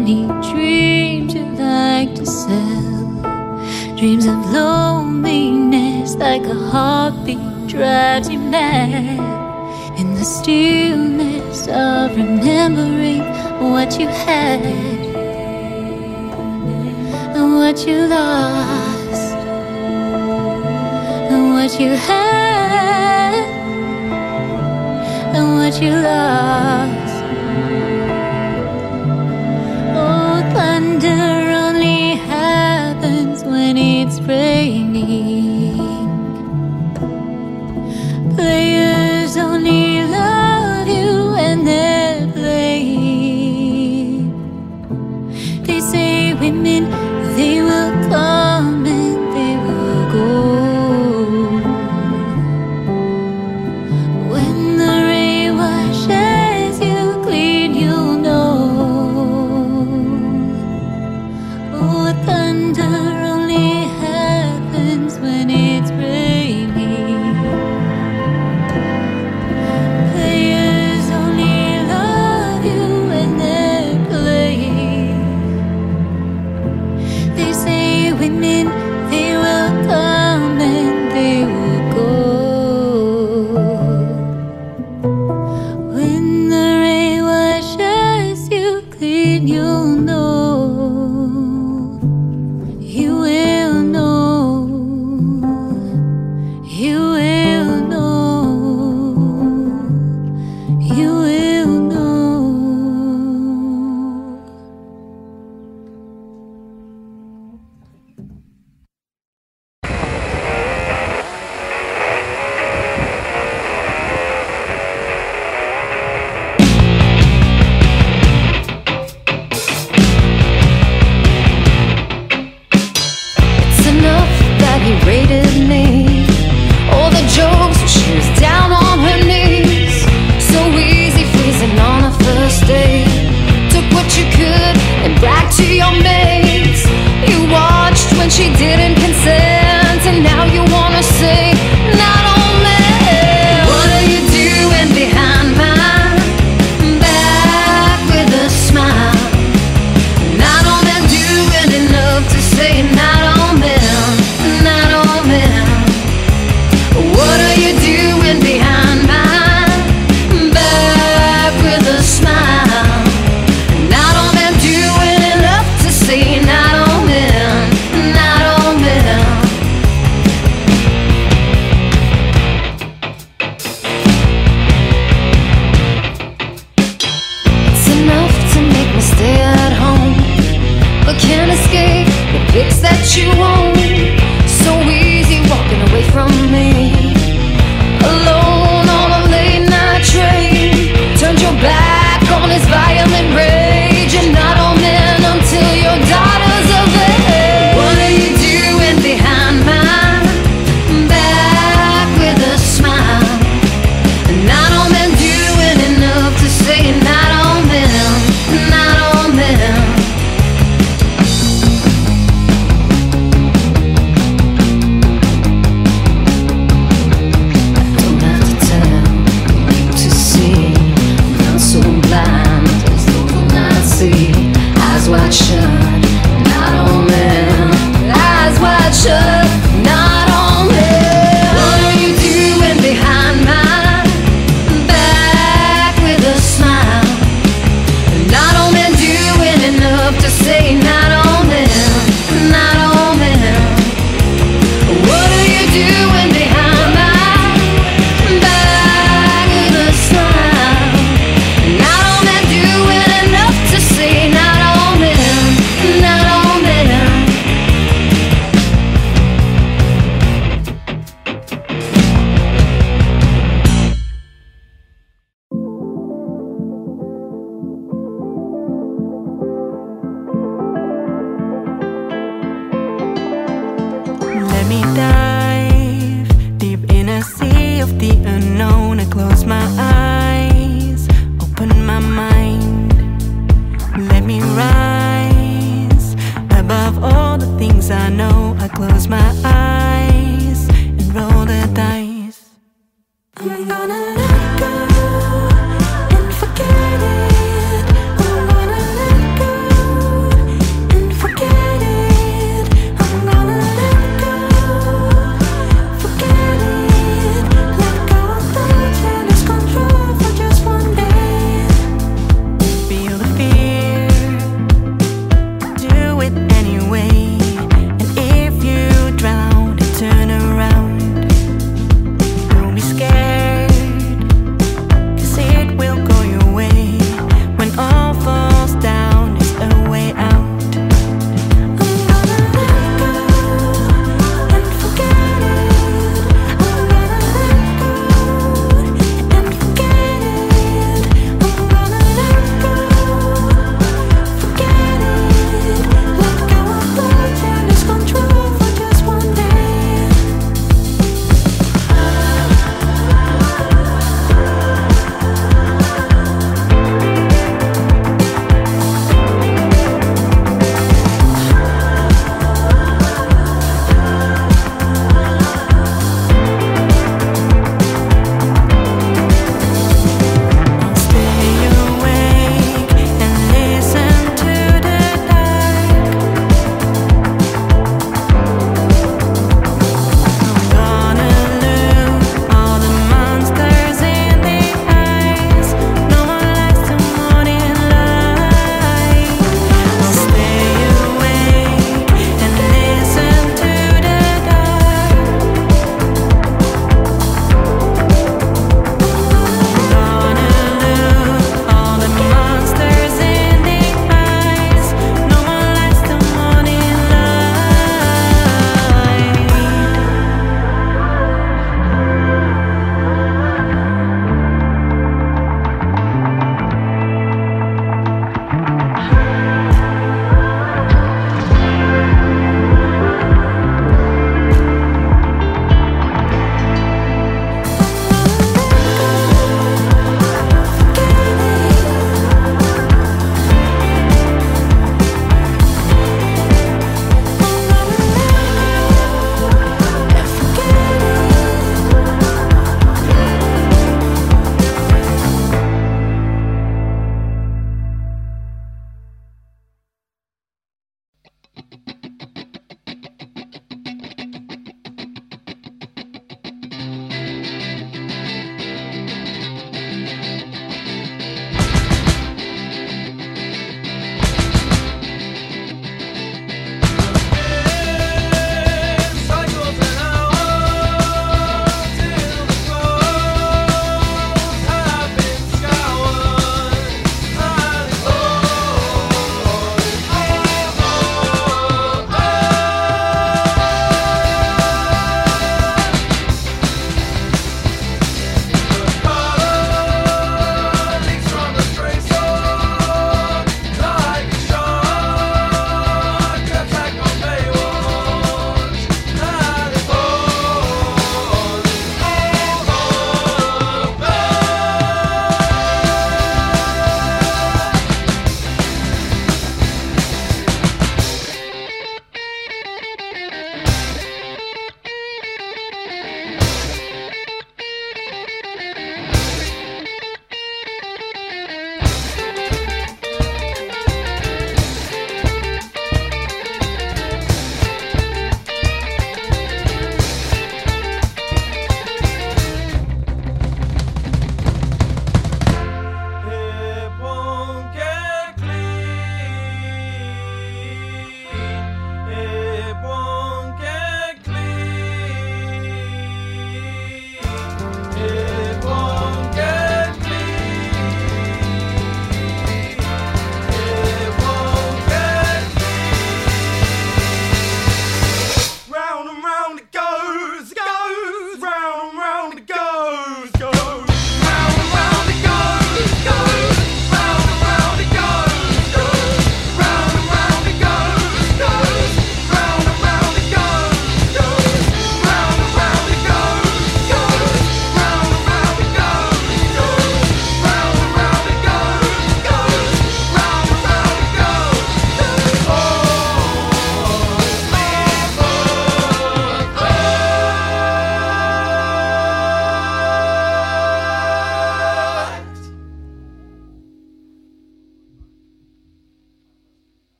many dreams you like to sell. Dreams of loneliness, like a heartbeat, drives you mad. In the stillness of remembering what you had and what you lost and what you had and what you lost. Thunder only happens when it's raining.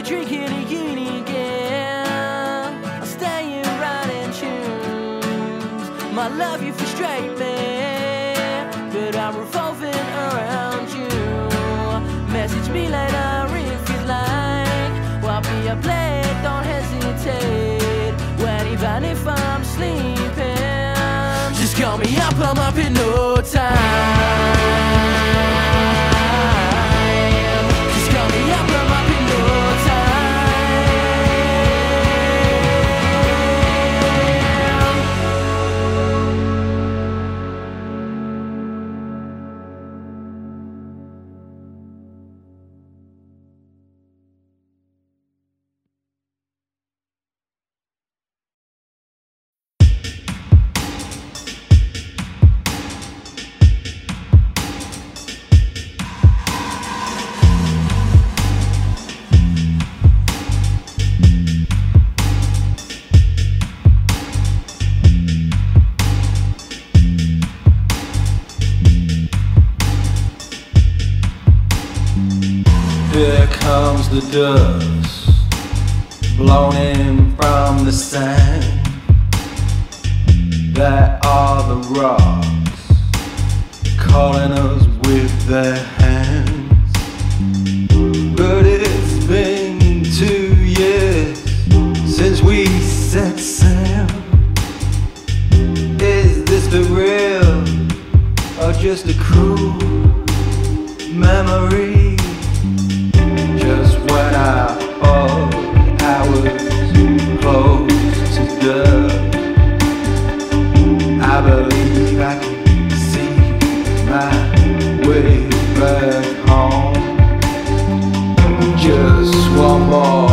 you drinking again again. I'm staying right in tunes. My love, you frustrate me, but I'm revolving around you. Message me later if you'd like. While be a play, don't hesitate. When even if I'm sleeping, just call me up, I'm up in no time. dust blown in from the sand. There are the rocks calling us with their hands. But it's been two years since we set sail. Is this the real or just a cruel memory? I close to. I believe I can see my way back home. Just one more.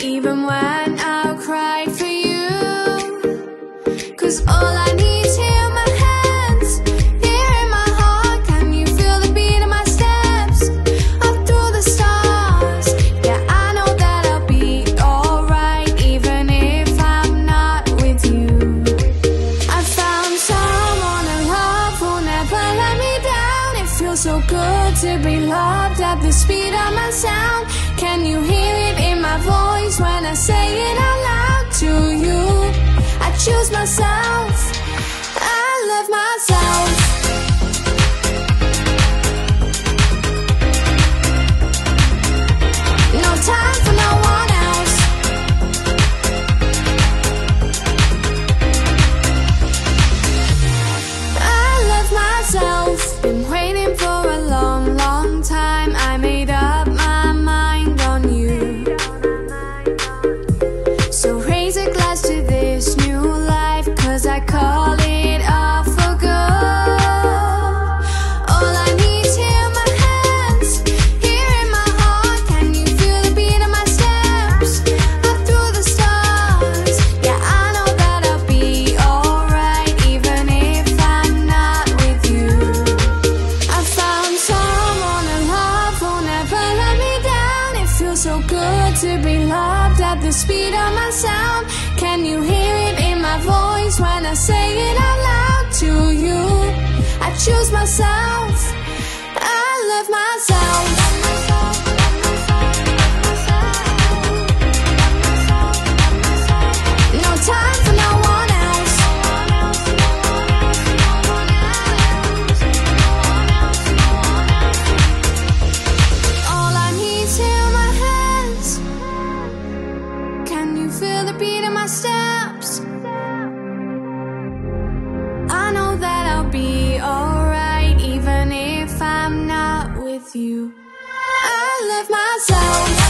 even when I cried for you. Cause all I choose myself. You. I love myself.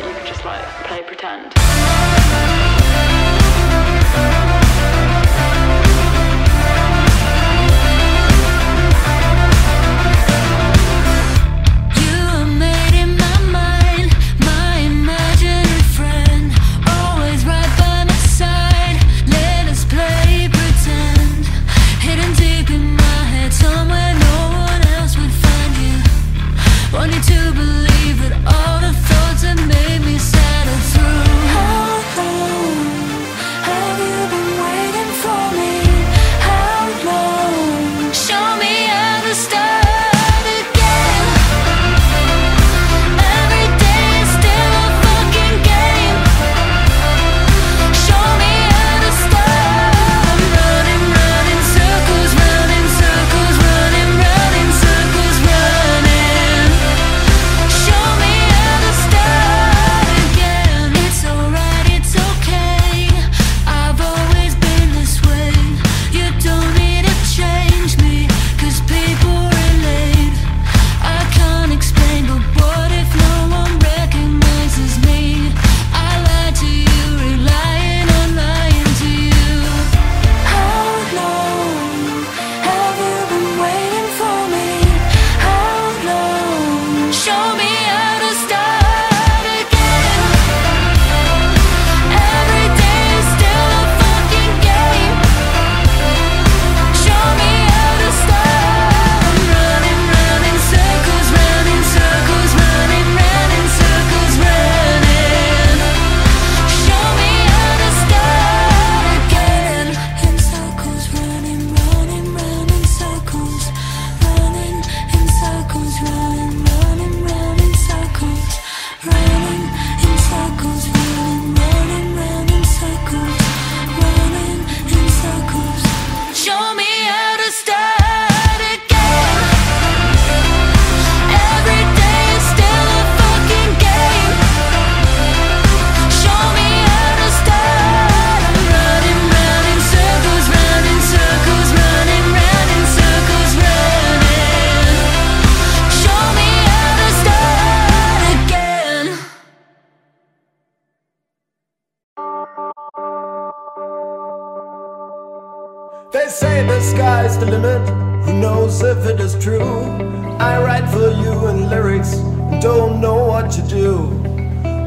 that you could just like play pretend. sky's the limit. Who knows if it is true? I write for you in lyrics, don't know what to do.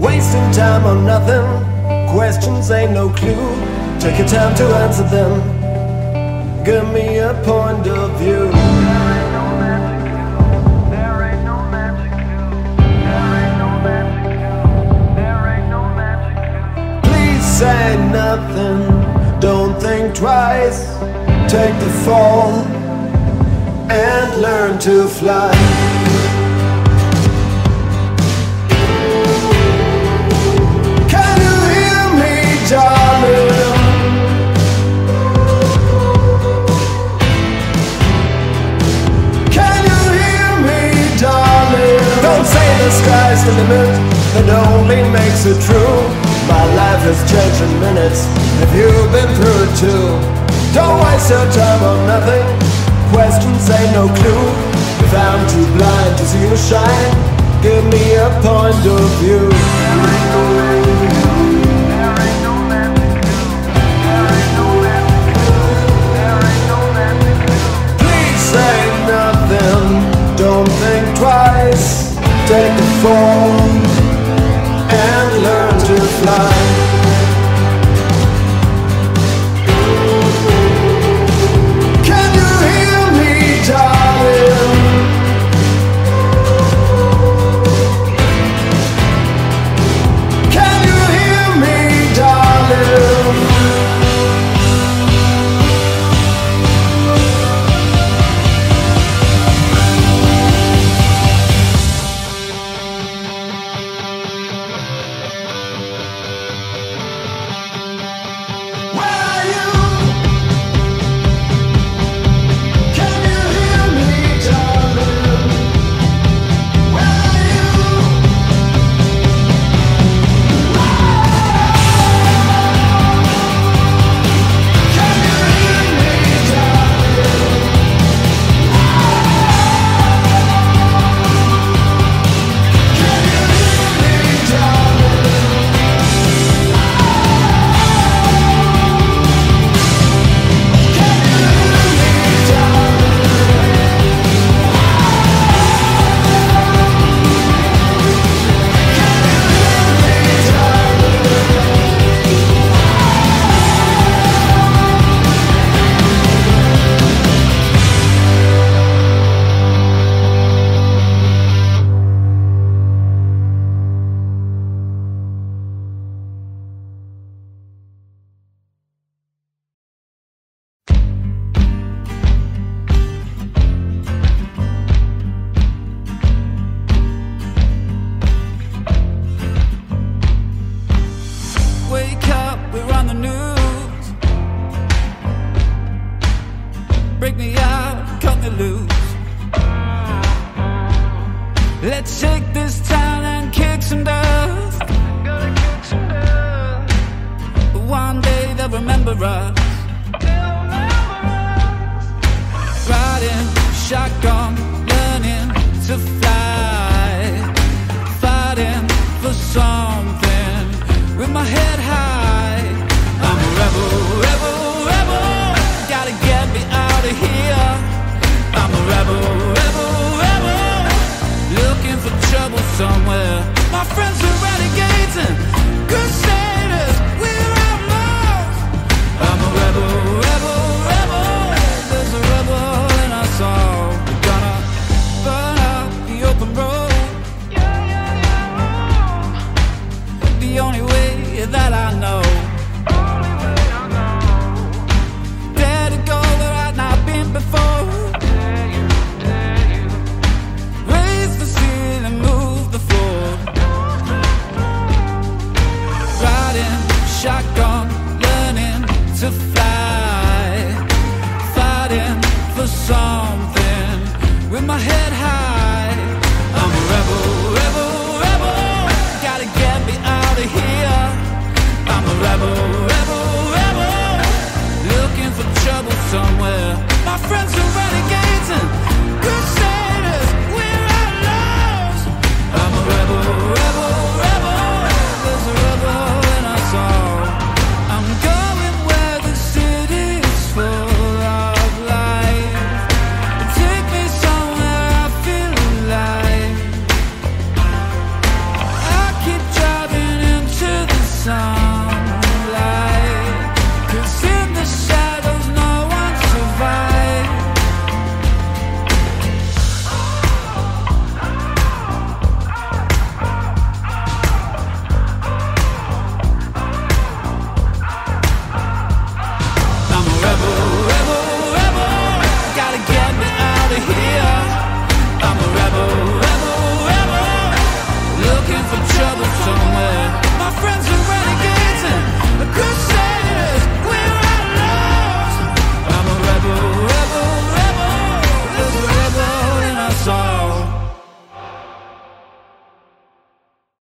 Wasting time on nothing, questions ain't no clue. Take your time to answer them. Give me a point of view. Please Say nothing, don't think twice take the fall and learn to fly. the sky's the limit that only makes it true. My life is judging minutes. Have you been through it too? Don't waste your time on nothing. Questions ain't no clue. If I'm too blind to see you shine, give me a point of view. Please say nothing. Don't think twice. Take the fall and learn to fly. I'm a rebel, rebel, rebel, looking for trouble somewhere. My friends are renegades and